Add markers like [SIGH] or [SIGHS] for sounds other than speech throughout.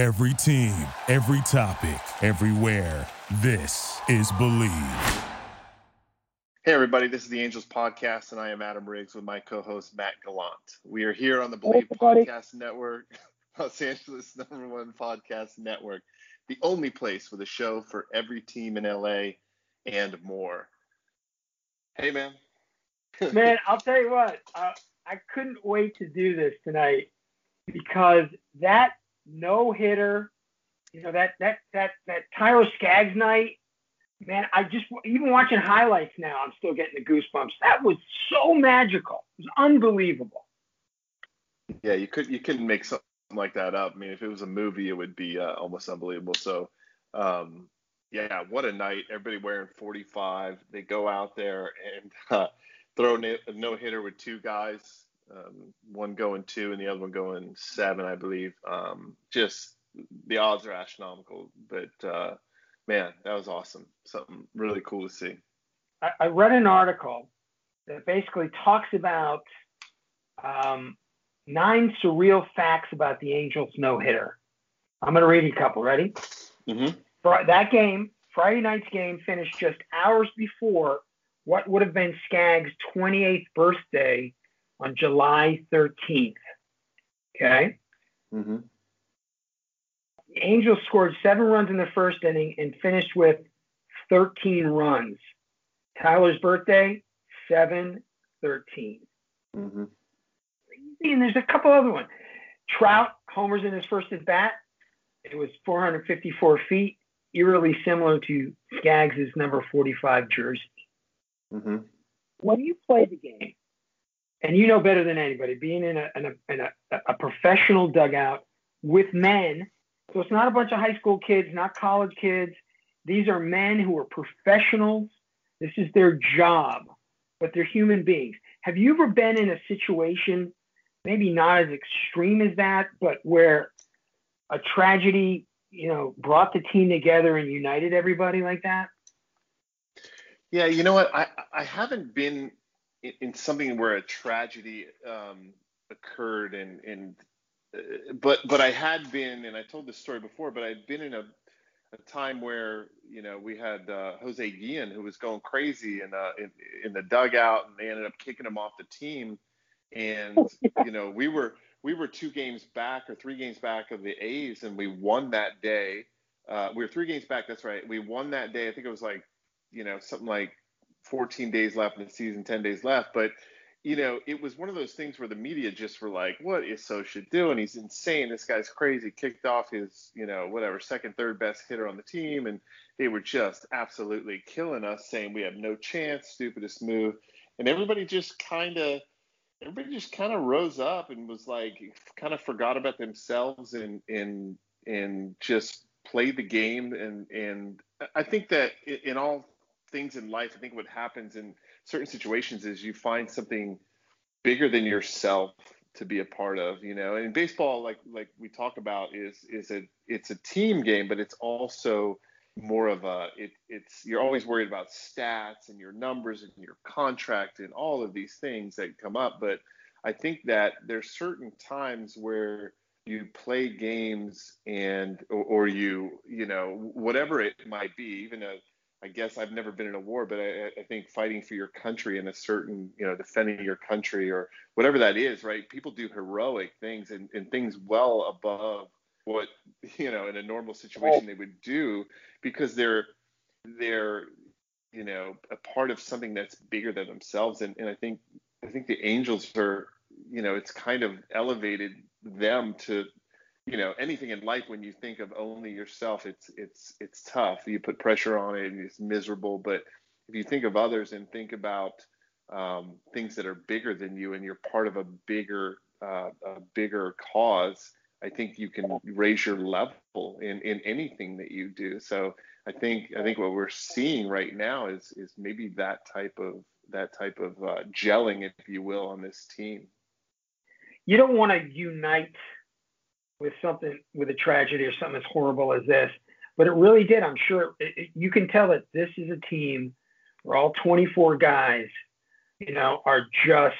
Every team, every topic, everywhere. This is Bleav. Hey, everybody, this is the Angels Podcast, and I am Adam Riggs with my co host, Matt Gallant. We are here on the Bleav Podcast Network, [LAUGHS] Los Angeles number one podcast network, the only place with a show for every team in LA and more. Hey, man. [LAUGHS] man, I'll tell you what, uh, I couldn't wait to do this tonight because that no hitter, you know, that, that, that, that Tyler Skaggs night, man, I just, even watching highlights now, I'm still getting the goosebumps. That was so magical. It was unbelievable. Yeah, you could, you couldn't make something like that up. I mean, if it was a movie, it would be uh, almost unbelievable. So, um, yeah, what a night! Everybody wearing 45. They go out there and uh, [LAUGHS] throw no hitter with two guys, um, one going two and the other one going seven, I believe. Um, just the odds are astronomical, but uh, man, that was awesome. Something really cool to see. I, I read an article that basically talks about um, nine surreal facts about the Angels no hitter. I'm going to read you a couple. Ready? Mm-hmm. That game, Friday night's game, finished just hours before what would have been Skaggs' 28th birthday on July 13th. Okay? Mm-hmm. The Angels scored seven runs in the first inning and finished with 13 runs. Tyler's birthday, 7 13. Mm-hmm. And there's a couple other ones. Trout homers in his first at bat. It was 454 feet, eerily similar to Skaggs' number 45 jersey. Mm-hmm. When do you play the game, and you know better than anybody, being in a, in a, in a, a professional dugout with men, so it's not a bunch of high school kids, not college kids. These are men who are professionals. This is their job, but they're human beings. Have you ever been in a situation, maybe not as extreme as that, but where a tragedy, you know, brought the team together and united everybody like that? Yeah, you know what? I I haven't been in, in something where a tragedy um, occurred, and and uh, but but I had been, and I told this story before, but I'd been in a a time where you know we had uh, Jose Guillen who was going crazy in, uh, in in the dugout, and they ended up kicking him off the team, and [LAUGHS] you know we were we were two games back or three games back of the A's, and we won that day. Uh, we were three games back. That's right. We won that day. I think it was like you know, something like 14 days left in the season, 10 days left. But, you know, it was one of those things where the media just were like, what is Scioscia doing? He's insane. This guy's crazy. Kicked off his, you know, whatever, second, third best hitter on the team. And they were just absolutely killing us, saying we have no chance, stupidest move. And everybody just kind of, everybody just kind of rose up and was like, kind of forgot about themselves and, and, and just played the game. And, and I think that in all things in life, I think what happens in certain situations is you find something bigger than yourself to be a part of, you know. And baseball, like like we talk about, is is a it's a team game, but it's also more of a it, it's you're always worried about stats and your numbers and your contract and all of these things that come up. But I think that there's certain times where you play games and or, or you you know whatever it might be, even a I guess I've never been in a war, but I, I, think fighting for your country in a certain, you know, defending your country or whatever that is, right? People do heroic things and, and things well above what, [LAUGHS] you know, in a normal situation they would do because they're, they're, you know, a part of something that's bigger than themselves. And, and I think, I think the angels are, you know, it's kind of elevated them to you know anything in life when you think of only yourself it's it's it's tough. You put pressure on it and it's miserable. But if you think of others and think about um, things that are bigger than you and you're part of a bigger uh, a bigger cause i think you can raise your level in in anything that you do. So i think i think what we're seeing right now is is maybe that type of that type of uh, gelling if you will on this team. You don't want to unite with something with a tragedy or something as horrible as this. But it really did. I'm sure it, it, you can tell that this is a team where all 24 guys, you know, are just,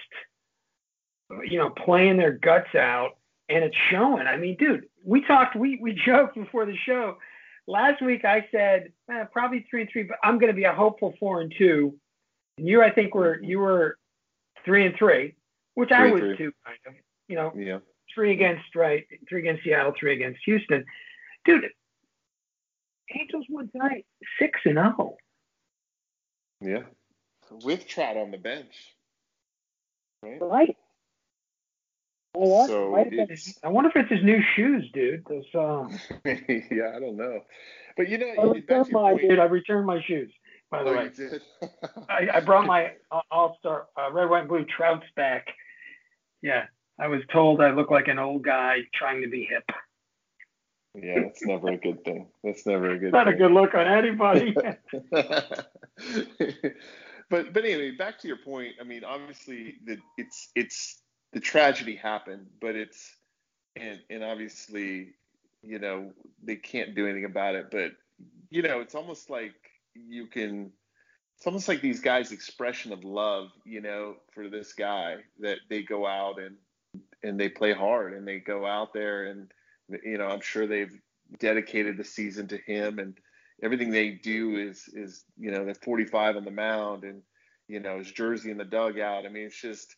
you know, playing their guts out and it's showing. I mean, dude, we talked, we we [LAUGHS] joked before the show. Last week I said eh, probably three and three, but I'm going to be a hopeful four and two. And you, I think, were you were three and three, which I Three and was three. too. Kind of, you know, Yeah. Three against right, three against Seattle, three against Houston. Dude, Angels won tonight, six and oh. zero. Yeah. With Trout on the bench. Right? Right. You? So Might have been it's- his- I wonder if it's his new shoes, dude. Those um. [LAUGHS] yeah, I don't know. But you know, I back to returned my point- dude. I returned my shoes. By the Oh, way, you did? I, I brought [LAUGHS] my All Star uh, red, white, and blue Trouts back. Yeah, I was told I look like an old guy trying to be hip. yeah, that's never a good thing. That's never a good Not a good look on anybody. [LAUGHS] but but anyway, back to your point. I mean, obviously, the it's it's the tragedy happened, but it's and and obviously, you know, they can't do anything about it. But you know, it's almost like you can. It's almost like these guys' expression of love, you know, for this guy that they go out and and they play hard and they go out there and you know, I'm sure they've dedicated the season to him and everything they do mm-hmm. is is you know they're 45 on the mound and you know his jersey in the dugout. I mean, it's just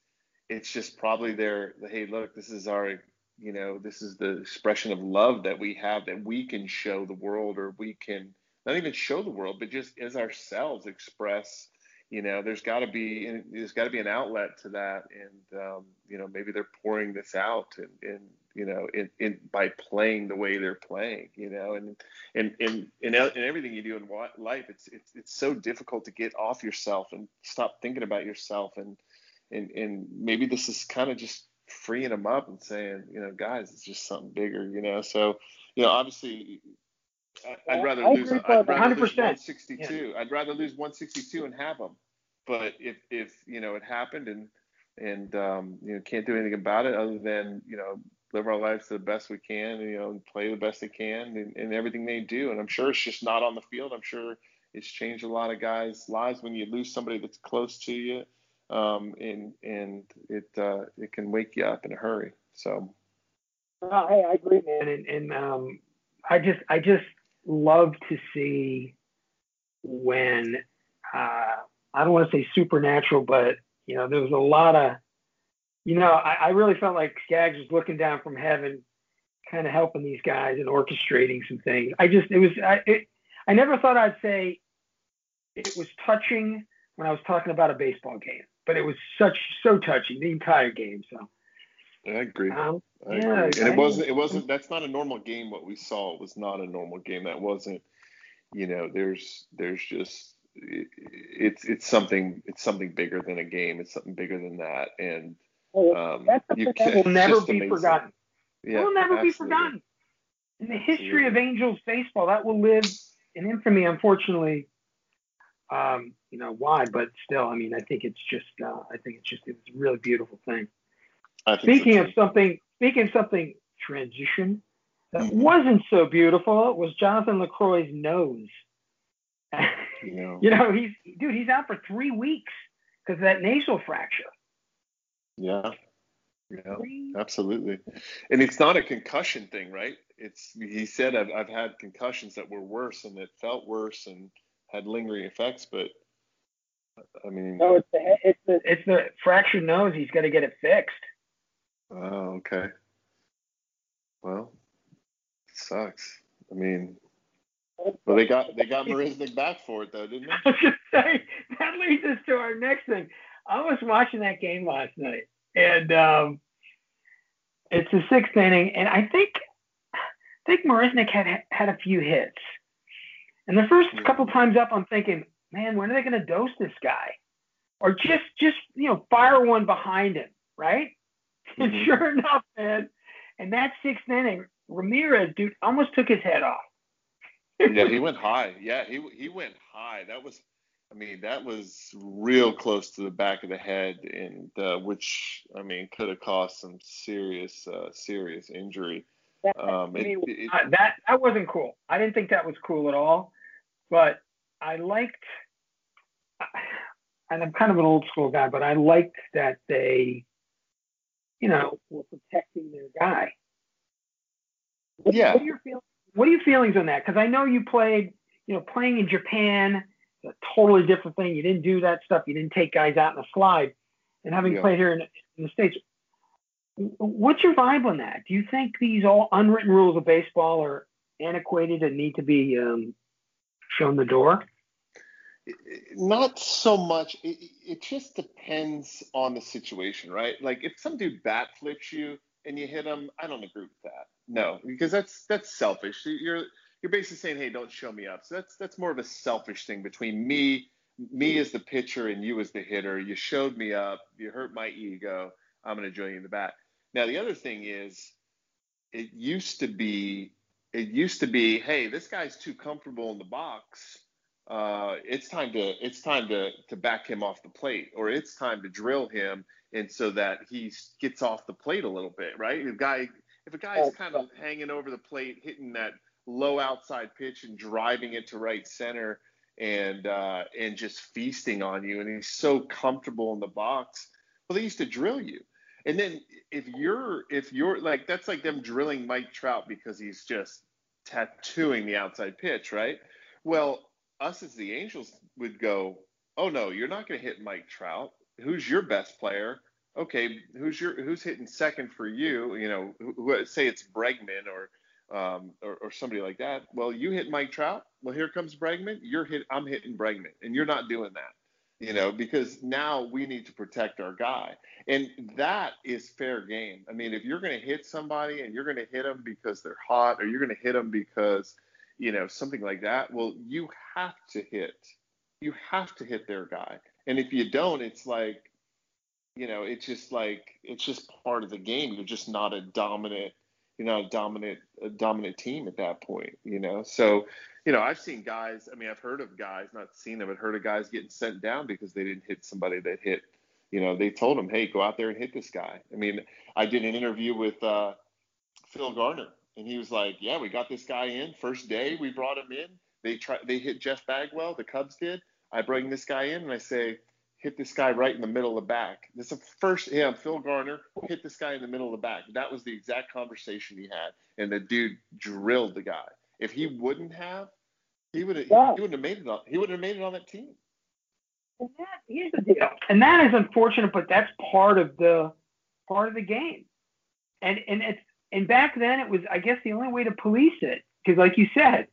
it's just probably their hey look this is our you know this is the expression of love that we have that we can show the world or we can not even show the world but just as ourselves express you know there's got to be there's got to be an outlet to that. And um, you know maybe they're pouring this out and, and you know in, in by playing the way they're playing you know and and and in, in everything you do in life it's it's it's so difficult to get off yourself and stop thinking about yourself. And and and maybe this is kind of just freeing them up and saying you know guys it's just something bigger you know? So you know obviously I'd rather I lose. I'd rather 100%. 162. I'd rather lose 162 and have them. But if if you know it happened and and um, you know can't do anything about it other than you know live our lives to the best we can, and, you know, and play the best they can in, in everything they do. And I'm sure it's just not on the field. I'm sure it's changed a lot of guys' lives when you lose somebody that's close to you, um, and and it uh, it can wake you up in a hurry. So Uh, hey, I agree, man, and, and um, I just I just love to see when uh, I don't want to say supernatural, but you know there was a lot of you know I, I really felt like Skaggs was looking down from heaven, kind of helping these guys and orchestrating some things. I just it was I it, I never thought I'd say it was touching when I was talking about a baseball game, but it was such so touching the entire game. So I agree. um, I Yeah, agree. And I- it wasn't it wasn't that's not a normal game what we saw. It was not a normal game. That wasn't you know, there's there's just it, it's it's something it's something bigger than a game. It's something bigger than that. And um that's something that will never be amazing. forgotten. Yeah, it will never be absolutely. forgotten. In the history of Angels baseball, that will live in infamy. Unfortunately, um, you know why, but still, I mean, I think it's just, uh, I think it's just, it's a really beautiful thing. I think so Speaking of something, speaking of something transition that Mhm. wasn't so beautiful, it was Jonathan Lucroy's nose. [LAUGHS] you know, you know, he's dude, he's out for three weeks because of that nasal fracture. yeah. Yeah. Absolutely. And it's not a concussion thing, right? It's he said I've I've had concussions that were worse and that felt worse and had lingering effects, but I mean No, it's the it's the it's the fractured nose. He's got to get it fixed. Oh, okay. Well, sucks. I mean, well, they got they got Marisnick back for it though, didn't [LAUGHS] I they? was just saying that leads us to our next thing. I was watching that game last night, and um, it's the sixth inning, and I think I think Marisnick had had a few hits, and the first Yeah. couple times up, I'm thinking, man, when are they going to dose this guy, or just just you know fire one behind him, right? [LAUGHS] And Mhm. sure enough, man, in that sixth inning, Ramirez, dude, almost took his head off. Yeah, he [LAUGHS] went high. Yeah, he he went high. That was, I mean, that was real close to the back of the head, and uh, which I mean could have caused some serious uh, serious injury. Um, I it, uh, that that wasn't cool. I didn't think that was cool at all. But I liked, [SIGHS] and I'm kind of an old school guy, but I liked that they, you know, were protecting their guy. Yeah. What are your feelings? What are your feelings on that? Because I know you played, you know, playing in Japan, a totally different thing. You didn't do that stuff. You didn't take guys out in a slide. And having Yeah. played here in, in the states, what's your vibe on that? Do you think these all unwritten rules of baseball are antiquated and need to be um, shown the door? Not so much. It, it just depends on the situation, right? Like if some dude bat flips you and you hit him, I don't agree with that. No, because that's that's selfish. You're you're basically saying, hey, don't show me up. So that's that's more of a selfish thing between me, me as the pitcher and you as the hitter. You showed me up. You hurt my ego. I'm to join you in the bat. Now the other thing is, it used to be, it used to be, hey, this guy's too comfortable in the box uh, it's time to it's time to to back him off the plate, or it's time to drill him, and so that he gets off the plate a little bit, right? If guy if a guy guy's kind of hanging over the plate, hitting that low outside pitch and driving it to right center, and uh, and just feasting on you, and he's so comfortable in the box, well, they used to drill you. And then if you're if you're like that's like them drilling Mike Trout because he's just tattooing the outside pitch, right? Well, us as the Angels would go, oh no, you're not going to hit Mike Trout. Who's your best player? Okay, who's your who's hitting second for you? You know, say it's Bregman or, um, or or somebody like that. Well, you hit Mike Trout. Well, here comes Bregman. You're hit. I'm hitting Bregman, and you're not doing that. You know, because now we need to protect our guy, and that is fair game. I mean, if you're going to hit somebody and you're going to hit them because they're hot, or you're going to hit them because you know, something like that, well, you have to hit. You have to hit their guy. And if you don't, it's like, you know, it's just like it's just part of the game. You're just not a dominant, you're not a dominant a dominant team at that point, you know. So, you know, I've seen guys, I mean, I've heard of guys, not seen them, but heard of guys getting sent down because they didn't hit somebody that hit, you know, they told them, hey, go out there and hit this guy. I mean, I did an interview with uh, Phil Garner and he was like, "Yeah, we got this guy in first day. We brought him in. They try they hit Jeff Bagwell. The Cubs did. I bring this guy in and I say, hit this guy right in the middle of the back. This is the first. Yeah, Phil Garner hit this guy in the middle of the back. That was the exact conversation he had, and the dude drilled the guy. If he wouldn't have, he would have. Yeah. He wouldn't have made it on. He wouldn't have made it on that team. And that here's the deal, and that is unfortunate, but that's part of the part of the game. And and it's and back then it was, I guess, the only way to police it, because like you said,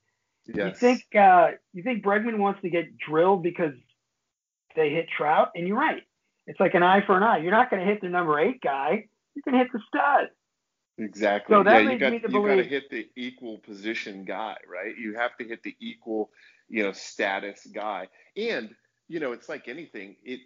yes. you think uh, you think Bregman wants to get drilled because they hit Trout, and you're right. It's like an eye for an eye. You're not going to hit the number eight guy. You're going to hit the stud. Exactly. So that yeah, you leads got me to you got to hit the equal position guy, right? You have to hit the equal, you know, status guy. And you know, it's like anything. It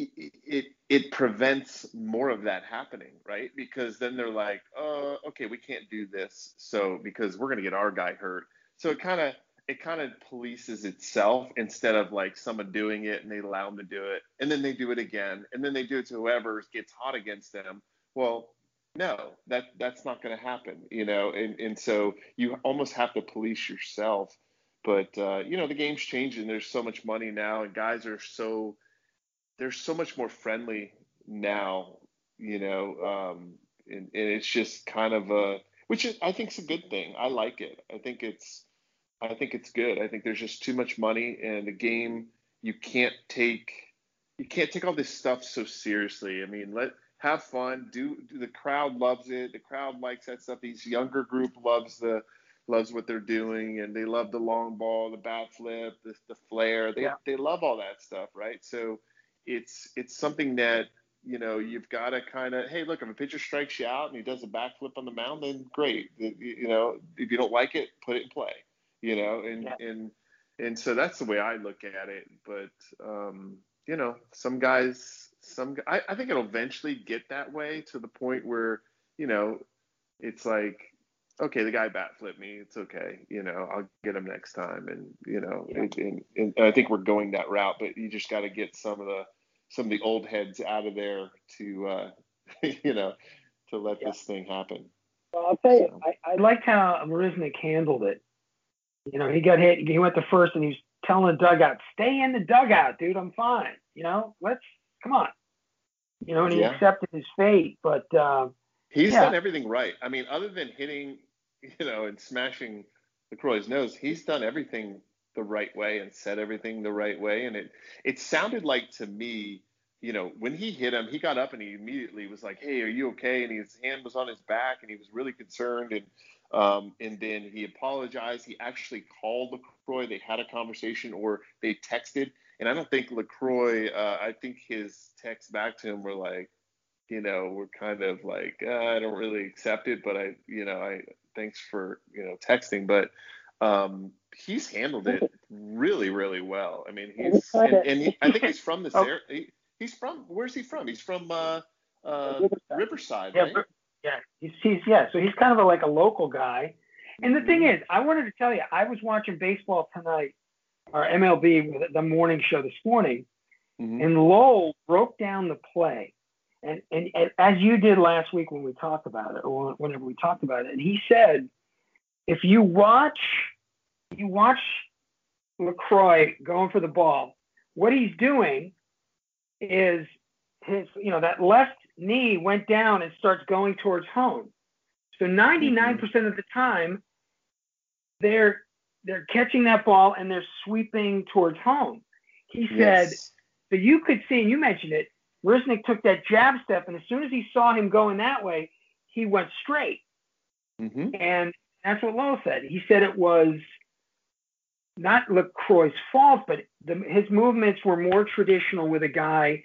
it it, prevents more of that happening, right? Because then they're like, uh, okay, we can't do this, so because we're gonna get our guy hurt. So it kind of it kind of polices itself instead of like someone doing it and they allow them to do it, and then they do it again, and then they do it to whoever gets hot against them. Well, no, that that's not going to happen, you know, and and so you almost have to police yourself. But uh, you know, the game's changing. There's so much money now, and guys are so they're so much more friendly now, you know, um, and, and it's just kind of a which is, I think is a good thing. I like it. I think it's I think it's good. I think there's just too much money, and the game you can't take you can't take all this stuff so seriously. I mean, let have fun. Do, do the crowd loves it. The crowd likes that stuff. These younger group loves the loves what they're doing, and they love the long ball, the bat flip, the, the flare. They Yeah. they love all that stuff, right? So it's it's something that you know you've got to kind of hey look if a pitcher strikes you out and he does a backflip on the mound then great you know if you don't like it put it in play you know and Yeah. and and so that's the way I look at it but um you know some guys some I, I think it'll eventually get that way to the point where you know it's like okay the guy bat flipped me it's okay you know I'll get him next time and you know Yeah. and, and, and I think we're going that route but you just got to get some of the some of the old heads out of there to uh [LAUGHS] you know to let Yeah. this thing happen Well, I'll tell you, So- I, I liked how Marisnick handled it. You know, he got hit. He went to first, and he's telling the dugout, "Stay in the dugout, dude. I'm fine. You know, let's come on." You know, and he Yeah. accepted his fate. But uh, He's Yeah. done everything right. I mean, other than hitting [LAUGHS] you know, and smashing Lucroy's nose, he's done everything the right way and said everything the right way. And it it sounded like to me, you know, when he hit him, he got up and he immediately was like, "Hey, are you okay?" And his hand was on his back and he was really concerned. And um, and then he apologized. He actually called Lucroy. They had a conversation or they texted. And I don't think Lucroy. Uh, I think his texts back to him were like, you know, we're kind of like, uh, I don't really accept it, but I, you know, I thanks for you know texting, but um, he's handled it really, really well. I mean, he's and, and he, I think he's from this oh. area. He, he's from where's he from? He's from uh, uh, Riverside, yeah, right? Yeah, he's, he's yeah. So he's kind of a, like a local guy. And the thing mm-hmm. is, I wanted to tell you, I was watching baseball tonight, or MLB, the morning show this morning, mm-hmm. and Lowell broke down the play. And, and, and as you did last week when we talked about it, or whenever we talked about it, and he said, if you watch, you watch Lucroy going for the ball, what he's doing is his, you know, that left knee went down and starts going towards home. So 99% mm-hmm. of the time, they're they're catching that ball and they're sweeping towards home. He said, yes. so you could see, and you mentioned it, Marisnick took that jab step, and as soon as he saw him going that way, he went straight. Mm-hmm. And that's what Lowe said. He said it was not Lucroy's fault, but the, his movements were more traditional with a guy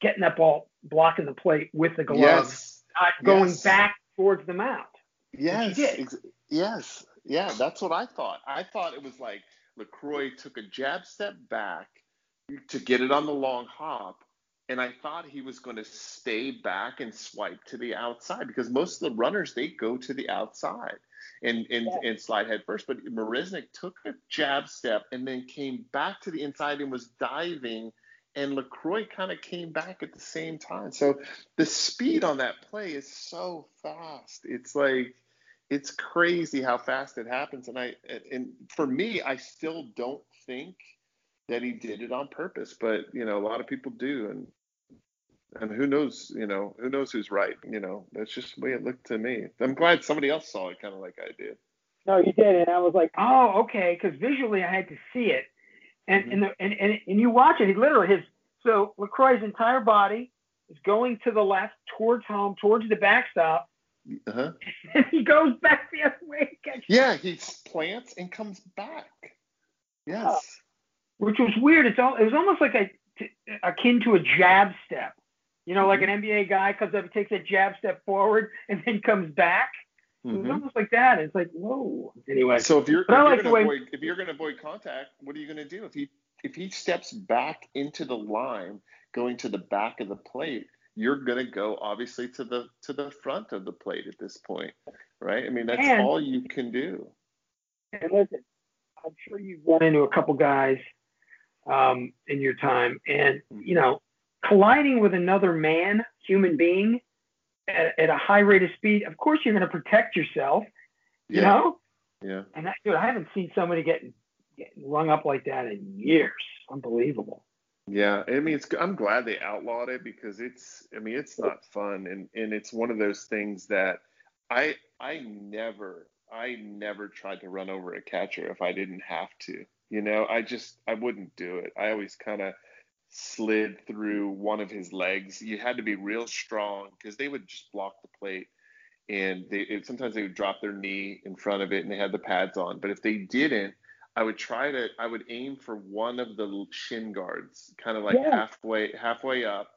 getting that ball, blocking the plate with the glove, yes. not going yes. back towards the mount. Yes, ex- yes, yeah. That's what I thought. I thought it was like Lucroy took a jab step back to get it on the long hop, and I thought he was going to stay back and swipe to the outside because most of the runners they go to the outside and and, yeah. and slide head first. But Marisnick took a jab step and then came back to the inside and was diving and Lucroy kind of came back at the same time. So the speed on that play is so fast. It's like it's crazy how fast it happens. And I and for me, I still don't think that he did it on purpose, but you know, a lot of people do, and and who knows, you know, who knows who's right. You know, that's just the way it looked to me. I'm glad somebody else saw it, kind of like I did. No, you did, and I was like, oh, okay, because visually I had to see it, and mm-hmm. and, the, and and and you watch it. He literally his so Lucroy's entire body is going to the left towards home, towards the backstop. Uh-huh. [LAUGHS] And he goes back the other way. Yeah, he plants and comes back. Yes. Uh, which was weird. It's all. It was almost like a akin to a jab step. You know, mm-hmm. like an NBA guy comes up, takes a jab step forward, and then comes back. Mm-hmm. It was mm-hmm. almost like that. It's like, whoa. Anyway. So if you're, if you're like gonna way, avoid if you're gonna avoid contact, what are you gonna do? If he if he steps back into the line, going to the back of the plate, you're gonna go obviously to the to the front of the plate at this point, right? I mean, that's and, all you can do. And listen, I'm sure you've run into a couple guys um, in your time, and you know, colliding with another man, human being, at, at a high rate of speed. Of course, you're going to protect yourself. You yeah. know. Yeah. And that, dude, I haven't seen somebody getting getting rung up like that in years. Unbelievable. Yeah, I mean, it's. I'm glad they outlawed it because it's. I mean, it's not fun, and and it's one of those things that I I never I never tried to run over a catcher if I didn't have to. You know, I just I wouldn't do it. I always kind of slid through one of his legs. You had to be real strong because they would just block the plate, and they it, sometimes they would drop their knee in front of it, and they had the pads on. But if they didn't, I would try to I would aim for one of the shin guards, kind of like yeah. halfway halfway up,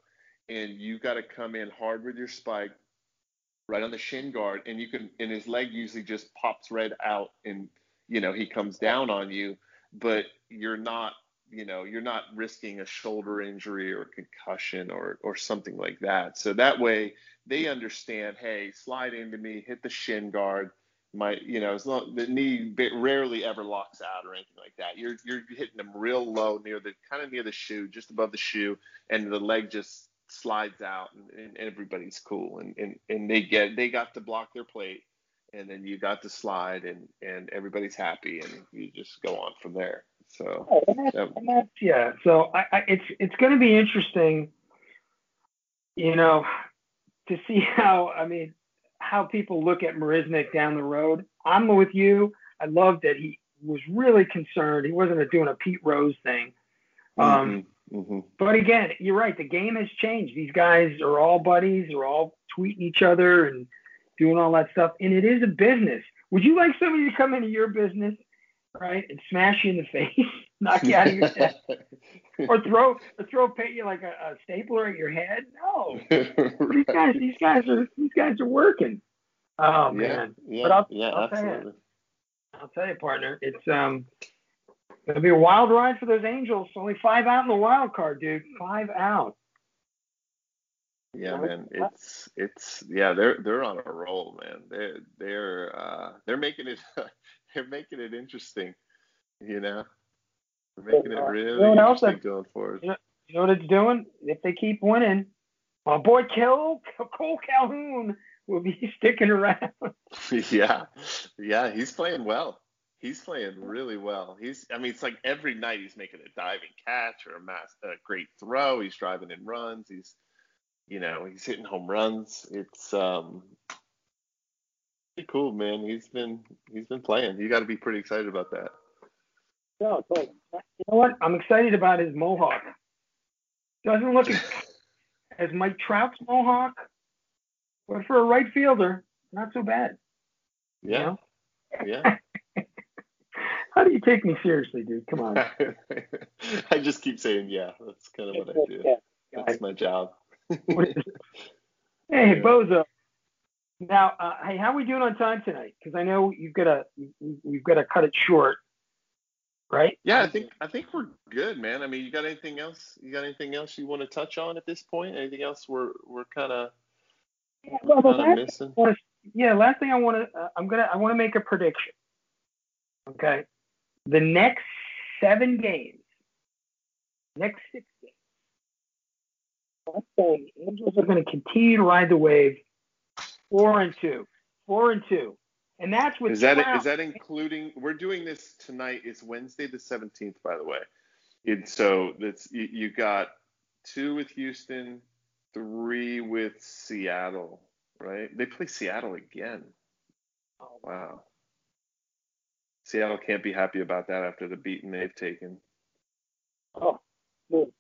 and you got to come in hard with your spike, right on the shin guard, and you can and his leg usually just pops right out, and you know he comes down on you, but you're not you know you're not risking a shoulder injury or concussion or or something like that. So that way they understand, hey, slide into me, hit the shin guard. My you know as long the knee rarely ever locks out or anything like that. You're you're hitting them real low near the kind of near the shoe just above the shoe and the leg just slides out and, and everybody's cool. And, and and they get they got to block their plate and then you got to slide and and everybody's happy and you just go on from there so oh, and that's, and that's, yeah so I, I it's it's going to be interesting you know to see [LAUGHS] how i mean how people look at Marisnick down the road. I'm with you. I love that he was really concerned. He wasn't doing a Pete Rose thing. Um, mm-hmm. Mm-hmm. But again, you're right. The game has changed. These guys are all buddies. They're all tweeting each other and doing all that stuff. And it is a business. Would you like somebody to come into your business, right, and smash you in the face, [LAUGHS] knock you out of your desk, [LAUGHS] or throw or throw you like a, a stapler at your head? No. right. [LAUGHS] These guys, these guys are these guys are working. Oh yeah, man. Yeah, but I'll, yeah, I'll absolutely. Tell you, I'll tell you, partner, it's um gonna be a wild ride for those Angels. Only five out in the wild card, dude. Five out. Yeah, man. It's it's yeah, they're they're on a roll, man. They're they're uh they're making it [LAUGHS] they're making it interesting, you know. They're making it really you know interesting that, going forward. You know, you know what it's doing? If they keep winning, my boy Cole Cole Calhoun will be [LAUGHS] sticking around. [LAUGHS] yeah, yeah, he's playing well. He's playing really well. He's, I mean, it's like every night he's making a diving catch or a mass, a great throw. He's driving in runs. He's, you know, he's hitting home runs. It's um, cool, man. He's been, he's been playing. You got to be pretty excited about that. No, you know what? I'm excited about his mohawk. Doesn't look as, [LAUGHS] as Mike Trout's mohawk, but for a right fielder, not so bad. Yeah. You know? Yeah. [LAUGHS] How do you take me seriously, dude? Come on. [LAUGHS] I just keep saying yeah. That's kind of what I do. Yeah. That's my job. hey, yeah. Bozo. Now, uh, hey, how are we doing on time tonight? Because I know you've got to we've got to cut it short, right? Yeah, I think I think we're good, man. I mean, you got anything else? You got anything else you want to touch on at this point? Anything else we're we're kind of yeah, well, missing? Wanna, yeah, last thing I want to, uh, I'm gonna, I want to make a prediction. Okay, the next seven games, next six games, I'm saying Angels are going to continue to ride the wave, four and two, four and two, and that's with. Is that is that including? We're doing this tonight. It's Wednesday the seventeenth, by the way. And so that's you, you got two with Houston, three with Seattle, right? They play Seattle again. Oh wow. Seattle can't be happy about that after the beating they've taken. Oh, good.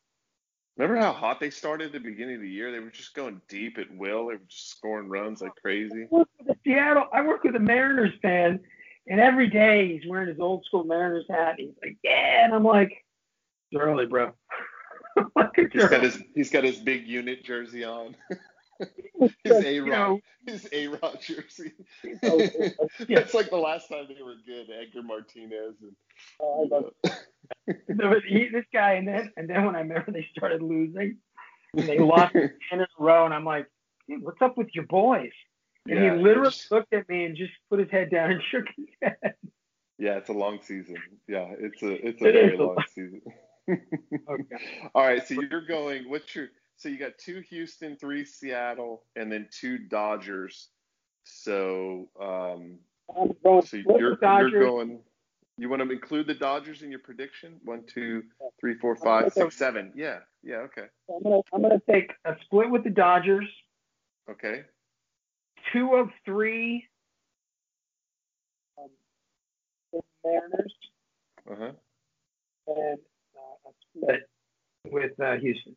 Remember how hot they started at the beginning of the year? They were just going deep at will. They were just scoring runs like crazy. I Seattle. I work with a Mariners fan, and every day he's wearing his old school Mariners hat. He's like, "Yeah," and I'm like, "It's early, bro." [LAUGHS] he's got his he's got his big unit jersey on. [LAUGHS] his A Rod his A Rod jersey. [LAUGHS] yeah. It's like the last time they were good, Edgar Martinez and oh, oh, no, he, this guy and then and then when I remember they started losing and they lost [LAUGHS] ten in a row and I'm like, what's up with your boys? And yeah, he literally looked at me and just put his head down and [LAUGHS] shook his head. Yeah, it's a long season. Yeah, it's a it's a it very long season [LAUGHS] okay. All right. So you're going. What's your? So you got two Houston, three Seattle, and then two Dodgers. So um, so you're, you're going. You want to include the Dodgers in your prediction? One, two, three, four, five, six, seven. Yeah. Yeah. Okay. I'm gonna I'm gonna take a split with the Dodgers. Okay. Two of three. Um, Mariners. Uh huh. And a split with uh, Houston.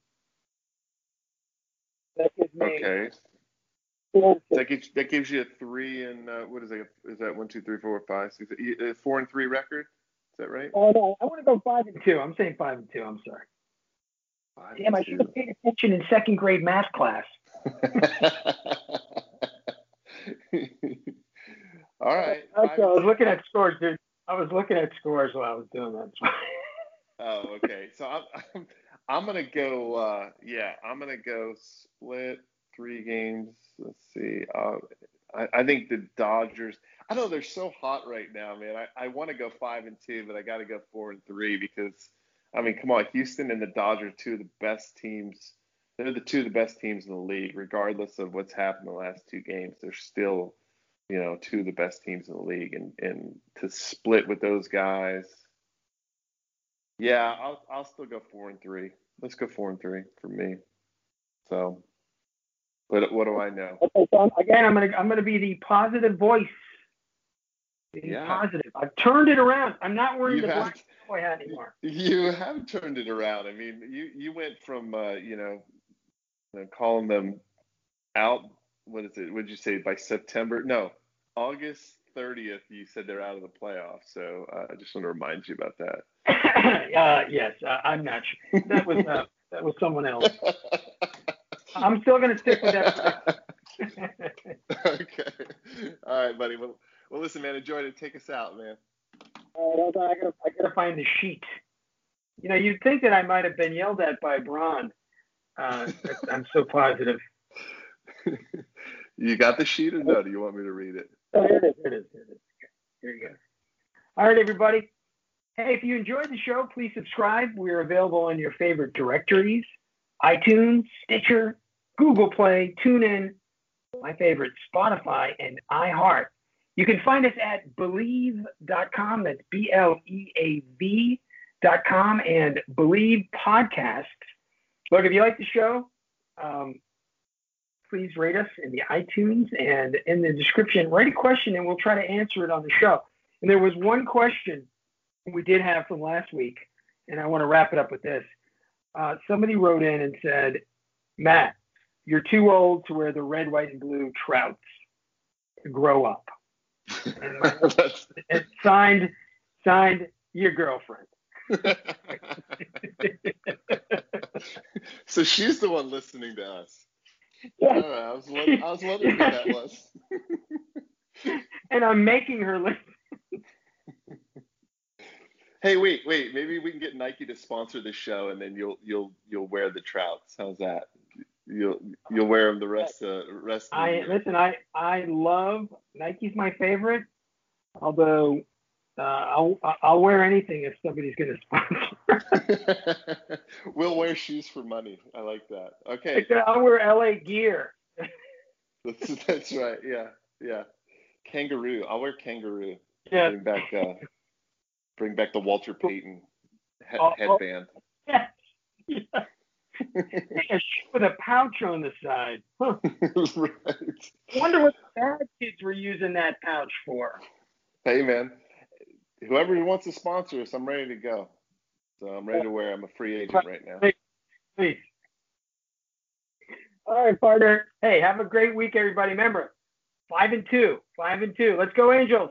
That gives me okay. That gives that gives you a three and uh, what is that? Is that one, two, three, four, five, six, eight, uh, four and three record? Is that right? Oh no, I want to go five and two. I'm saying five and two. I'm sorry. Five Damn, I should have paid attention in second grade math class. [LAUGHS] All right. [LAUGHS] I was looking at scores, dude. I was looking at scores while I was doing that. [LAUGHS] Oh, okay. So I'm, I'm, I'm gonna go. Uh, yeah, I'm gonna go split three games. Let's see. Uh, I, I think the Dodgers. I know they're so hot right now, man. I, I want to go five and two, but I got to go four and three because, I mean, come on, Houston and the Dodgers, two of the best teams. They're the two of the best teams in the league, regardless of what's happened the last two games. They're still, you know, two of the best teams in the league, and and to split with those guys, yeah, I'll I'll still go four and three. Let's go four and three for me. So What what do I know? Okay, so again, I'm gonna I'm gonna be the positive voice. Yeah. positive. I've turned it around. I'm not wearing You the have, [LAUGHS] black boy hat anymore. you have turned it around. I mean, you you went from uh, you know, you know, calling them out. What is it? Would you say by September? No, August 30th. You said they're out of the playoffs. So uh, I just want to remind you about that. [LAUGHS] uh, yes, uh, I'm not sure. That was uh, that was someone else. [LAUGHS] I'm still gonna stick with that. [LAUGHS] okay. All right, buddy. Well, well, listen, man. Enjoy it. Take us out, man. Uh, I gotta, I gotta find the sheet. You know, you'd think that I might have been yelled at by Braun. Uh, I'm so positive. you got the sheet or no? Do you want me to read it? Oh, here it is. Here it is. Here it is. Here you go. All right, everybody. Hey, if you enjoyed the show, please subscribe. We're available on your favorite directories iTunes, Stitcher, Google Play, TuneIn, my favorite, Spotify, and iHeart. You can find us at bleav.com. That's B L E A V.com and Bleav Podcasts. Look, if you like the show, um, please rate us in the iTunes and in the description. Write a question and we'll try to answer it on the show. And there was one question we did have from last week, and I want to wrap it up with this. Uh, somebody wrote in and said, Matt, you're too old to wear the red, white, and blue trouts. To grow up. [LAUGHS] And signed, signed your girlfriend. [LAUGHS] so she's the one listening to us. Yes. right, I was wondering, I was wondering who that was. [LAUGHS] And I'm making her listen. Hey, wait, wait. Maybe we can get Nike to sponsor the show, and then you'll you'll you'll wear the trouts. How's that? You'll you'll wear them the rest of rest. Of I listen. I I love Nike's my favorite. Although uh, I'll I'll wear anything if somebody's going [LAUGHS] to sponsor. we'll wear shoes for money. I like that. Okay, I'll wear LA gear. [LAUGHS] that's, that's right. Yeah, yeah. Kangaroo. I'll wear kangaroo. Yeah. Back uh, bring back the Walter Payton he- Oh, oh. headband. Yeah. [LAUGHS] yeah. A with a pouch on the side. [LAUGHS] Huh. right. Wonder what the bad kids were using that pouch for. Hey man, whoever wants to sponsor us, I'm ready to go. So I'm ready to wear. I'm a free agent right now. Please. All right, partner. Hey, have a great week, everybody. Remember, five and two, five and two. Let's go, Angels.